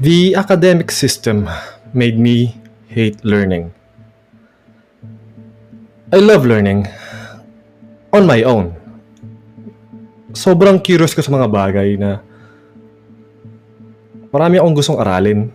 The academic system made me hate learning. I love learning on my own. Sobrang curious ko sa mga bagay na marami akong gustong aralin.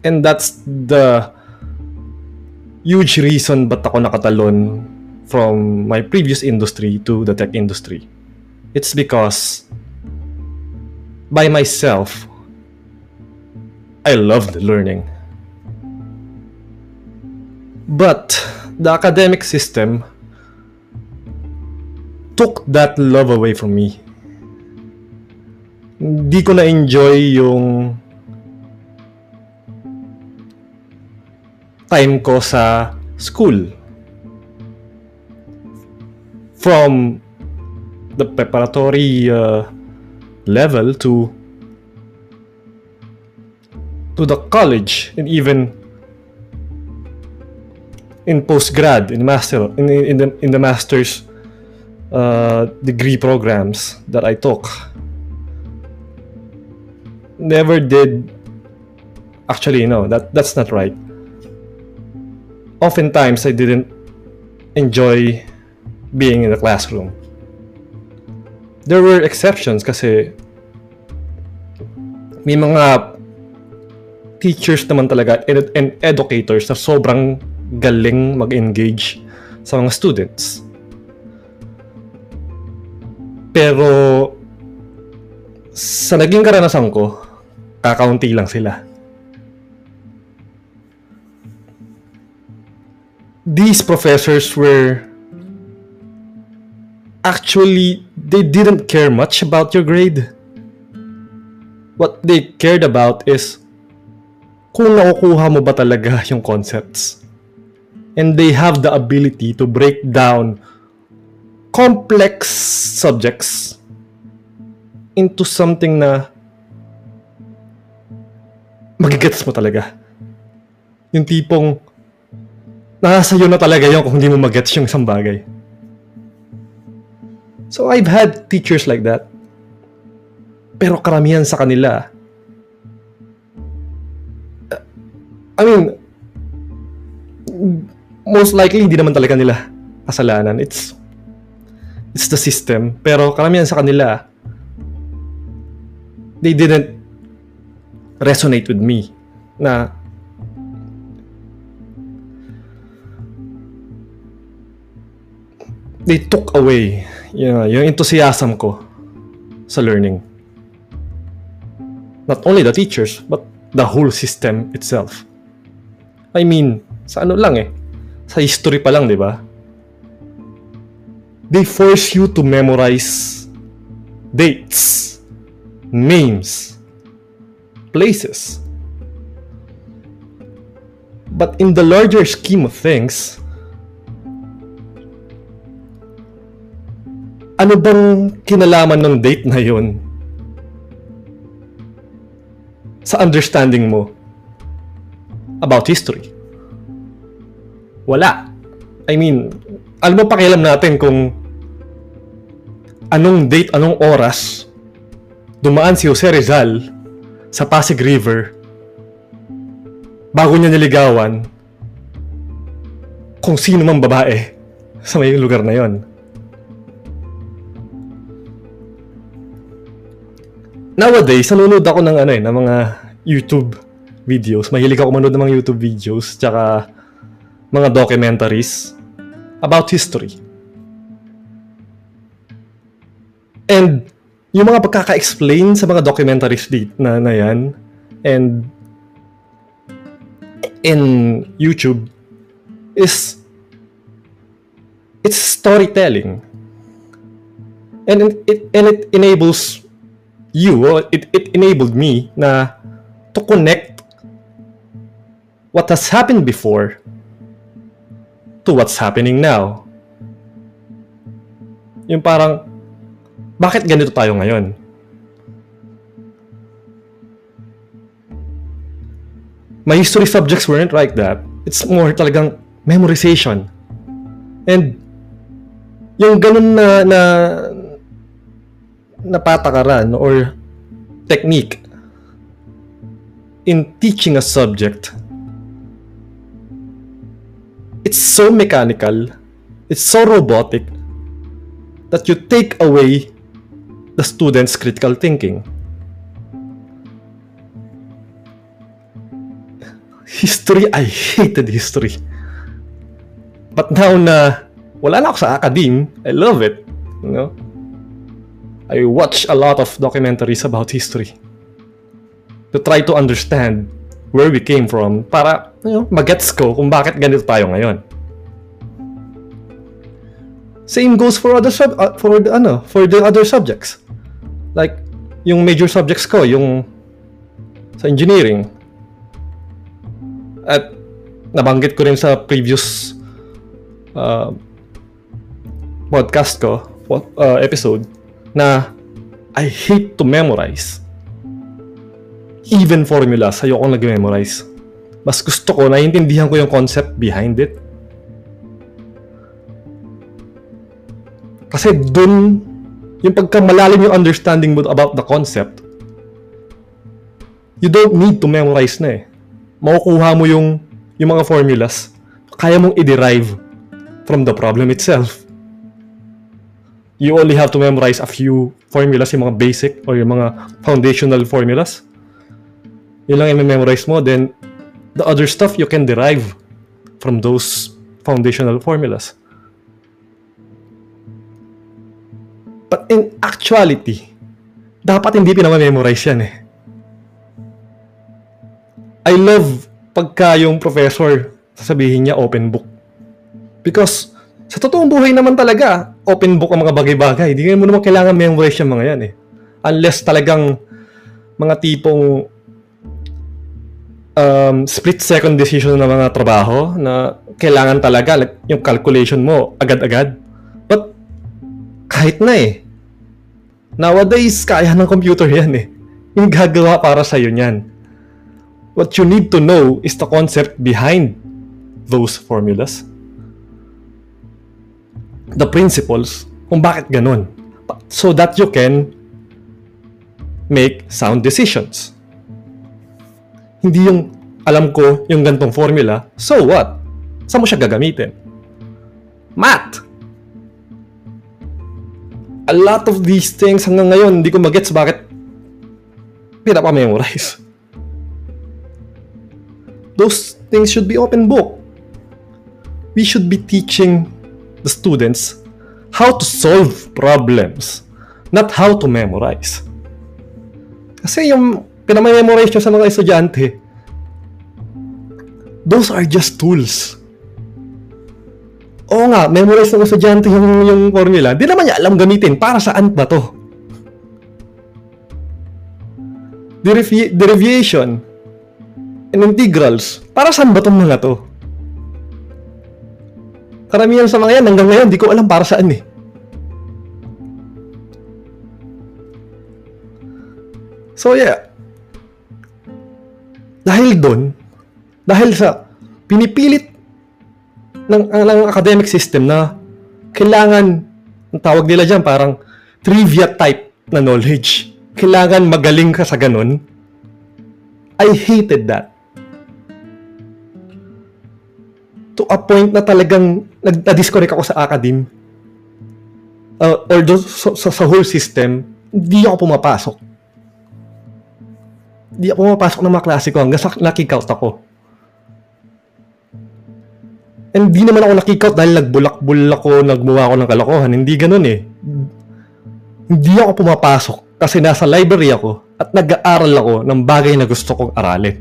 And that's the huge reason ba't ako nakatalon from my previous industry to the tech industry. It's because by myself, I loved learning. But the academic system took that love away from me. Hindi ko na-enjoy yung time ko sa school. From the preparatory uh, level to to the college and even in postgrad in master in, in the in the master's uh, degree programs that I took never did actually no that that's not right oftentimes I didn't enjoy being in the classroom. There were exceptions kasi may mga teachers naman talaga and, and educators na sobrang galing mag-engage sa mga students. Pero sa naging karanasan ko, kakaunti lang sila. these professors were actually they didn't care much about your grade. What they cared about is kung nakukuha mo ba talaga yung concepts. And they have the ability to break down complex subjects into something na magigets mo talaga. Yung tipong nasa iyo na talaga yun kung hindi mo magets yung isang bagay. So I've had teachers like that. Pero karamihan sa kanila, I mean, most likely hindi naman talaga nila kasalanan. It's it's the system. Pero karamihan sa kanila, they didn't resonate with me na they took away you know, yung enthusiasm ko sa learning. Not only the teachers, but the whole system itself. I mean, sa ano lang eh, sa history pa lang, di ba? They force you to memorize dates, names, places. But in the larger scheme of things, ano bang kinalaman ng date na yon sa understanding mo about history? Wala. I mean, alam mo pakialam natin kung anong date, anong oras dumaan si Jose Rizal sa Pasig River bago niya niligawan kung sino mang babae sa may lugar na yon. nowadays, nanonood ako ng ano eh, ng mga YouTube videos. Mahilig ako manood ng mga YouTube videos, tsaka mga documentaries about history. And yung mga pagkaka-explain sa mga documentaries di, na, na yan, and in YouTube, is it's storytelling. And it, and it enables you, it, it enabled me na to connect what has happened before to what's happening now. Yung parang, bakit ganito tayo ngayon? My history subjects weren't like that. It's more talagang memorization. And yung ganun na, na na patakaran or technique in teaching a subject, it's so mechanical, it's so robotic that you take away the student's critical thinking. History, I hated history. But now na wala na ako sa academe, I love it. You know? I watch a lot of documentaries about history to try to understand where we came from para you know, magets ko kung bakit ganito tayo ngayon. Same goes for other sub uh, for the ano, for the other subjects. Like yung major subjects ko, yung sa engineering. At nabanggit ko rin sa previous uh, podcast ko, uh, episode, na I hate to memorize. Even formulas, ayoko nag-memorize. Mas gusto ko, naiintindihan ko yung concept behind it. Kasi dun, yung pagka malalim yung understanding mo about the concept, you don't need to memorize na eh. Makukuha mo yung, yung mga formulas, kaya mong i-derive from the problem itself. You only have to memorize a few formulas, yung mga basic or yung mga foundational formulas. Yun lang yung memorize mo, then the other stuff you can derive from those foundational formulas. But in actuality, dapat hindi pinamamemorize yan eh. I love pagka yung professor sasabihin niya open book. Because sa totoong buhay naman talaga, open book ang mga bagay-bagay. Hindi mo naman kailangan memorize yung mga yan eh. Unless talagang mga tipong um, split second decision na mga trabaho na kailangan talaga like, yung calculation mo agad-agad. But kahit na eh. Nowadays, kaya ng computer yan eh. Yung gagawa para sa iyo niyan. What you need to know is the concept behind those formulas. The principles kung bakit ganun. So that you can make sound decisions. Hindi yung alam ko yung gantong formula, so what? Saan mo siya gagamitin? Math! A lot of these things hanggang ngayon, hindi ko magets bakit pinapamemorize. Those things should be open book. We should be teaching the students how to solve problems, not how to memorize. Kasi yung pinamemorize nyo sa mga estudyante, those are just tools. Oo nga, memorize ng estudyante yung, yung formula. Di naman niya alam gamitin. Para saan ba to? Derivi- derivation and integrals. Para saan ba tong mga to? Karamihan sa mga yan, hanggang ngayon, di ko alam para saan eh. So yeah. Dahil doon, dahil sa pinipilit ng, ng academic system na kailangan, ang tawag nila dyan, parang trivia type na knowledge. Kailangan magaling ka sa ganun. I hated that. To a point na talagang nag-disconnect ako sa academe. Uh, or do, sa, sa, sa whole system, hindi ako pumapasok. Hindi ako pumapasok ng mga klase ko hanggang sa nakikout ako. And di naman ako nakikout dahil nagbulak-bulak ako, nagmuha ako ng kalokohan. Hindi ganun eh. Hindi ako pumapasok kasi nasa library ako at nag-aaral ako ng bagay na gusto kong aralin.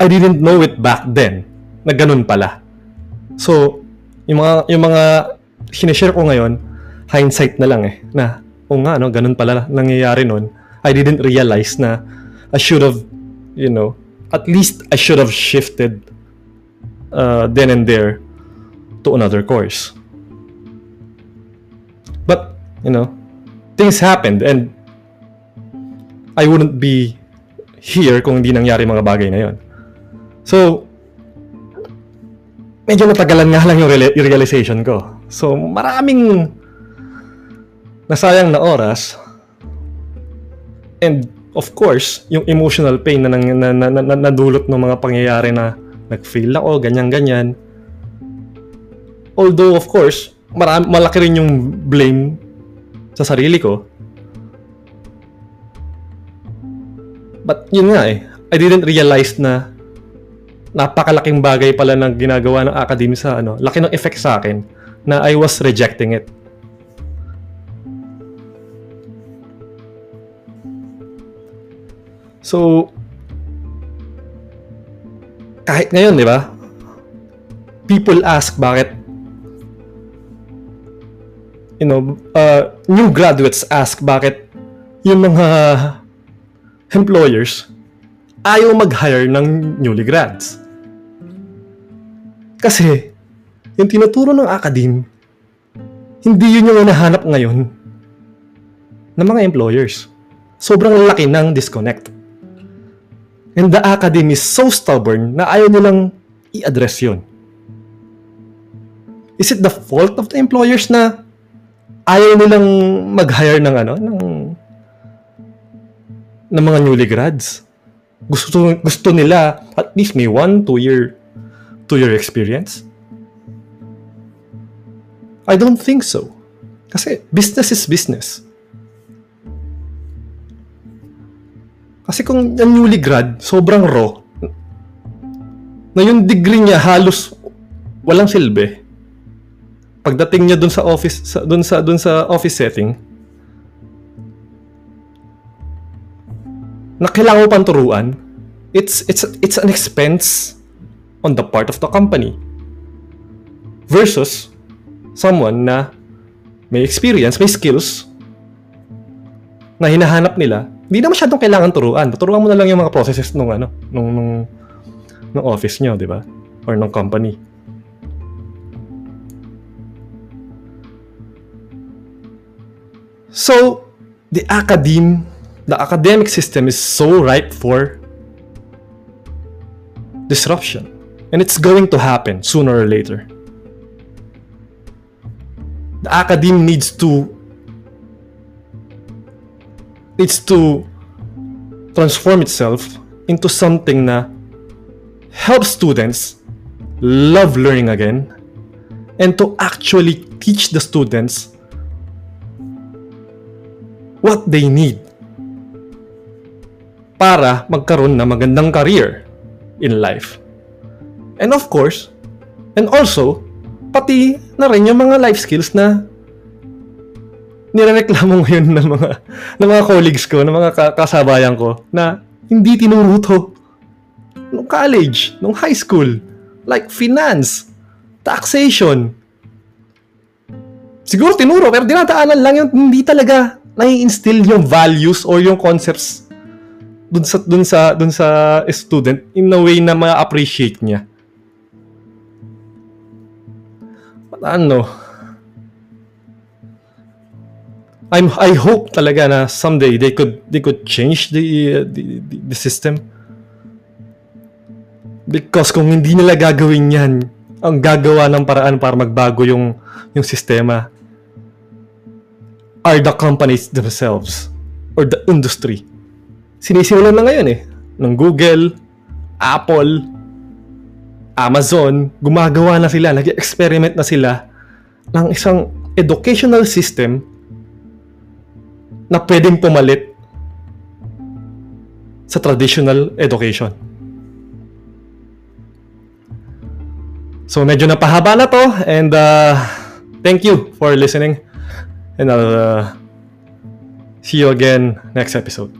I didn't know it back then na ganun pala. So, yung mga, yung mga sinishare ko ngayon, hindsight na lang eh, na, o nga, no, ganun pala nangyayari nun. I didn't realize na I should have, you know, at least I should have shifted uh, then and there to another course. But, you know, things happened and I wouldn't be here kung hindi nangyari mga bagay na yon. So, medyo natagalan nga lang yung reali- realization ko. So, maraming nasayang na oras And of course, yung emotional pain na, nang- na, na, na, na nadulot ng mga pangyayari na nag-fail ako, ganyan-ganyan. Although, of course, marami, malaki rin yung blame sa sarili ko. But yun nga eh, I didn't realize na napakalaking bagay pala ng ginagawa ng academy sa ano, laki ng effect sa akin na I was rejecting it. So, kahit ngayon, di ba? People ask bakit you know, uh, new graduates ask bakit yung mga employers ayaw mag-hire ng newly grads. Kasi, yung tinuturo ng academe, hindi yun yung nahanap ngayon ng mga employers. Sobrang laki ng disconnect. And the academy is so stubborn na ayaw nilang i-address yun. Is it the fault of the employers na ayaw nilang mag-hire ng ano, ng ng mga newly grads? Gusto gusto nila at least may one, two year two year experience? I don't think so. Kasi business is business. Kasi kung yung newly grad, sobrang raw, na yung degree niya halos walang silbi. Pagdating niya dun sa office, sa, dun sa dun sa office setting, na kailangan pang turuan, it's it's it's an expense on the part of the company. Versus someone na may experience, may skills na hinahanap nila, hindi na masyadong kailangan turuan. Turuan mo na lang yung mga processes nung ano, nung nung, nung office niyo, di ba? Or ng company. So, the academe, the academic system is so ripe for disruption. And it's going to happen sooner or later. The academe needs to needs to transform itself into something na helps students love learning again and to actually teach the students what they need para magkaroon na magandang career in life. And of course, and also, pati na rin yung mga life skills na nirereklamo ngayon ng mga ng mga colleagues ko, ng mga kasabayan ko na hindi tinuro to nung college, nung high school, like finance, taxation. Siguro tinuro pero dinadaanan lang yung hindi talaga nai-instill yung values or yung concepts dun sa dun sa dun sa student in a way na ma-appreciate niya. But ano, I'm I hope talaga na someday they could they could change the the, the, the system. Because kung hindi nila gagawin 'yan, ang gagawa ng paraan para magbago yung yung sistema are the companies themselves or the industry. Sinisimulan na ngayon eh ng Google, Apple, Amazon, gumagawa na sila, nag-experiment na sila ng isang educational system na pwedeng pumalit sa traditional education. So medyo napahaba na to and uh, thank you for listening and I'll uh, see you again next episode.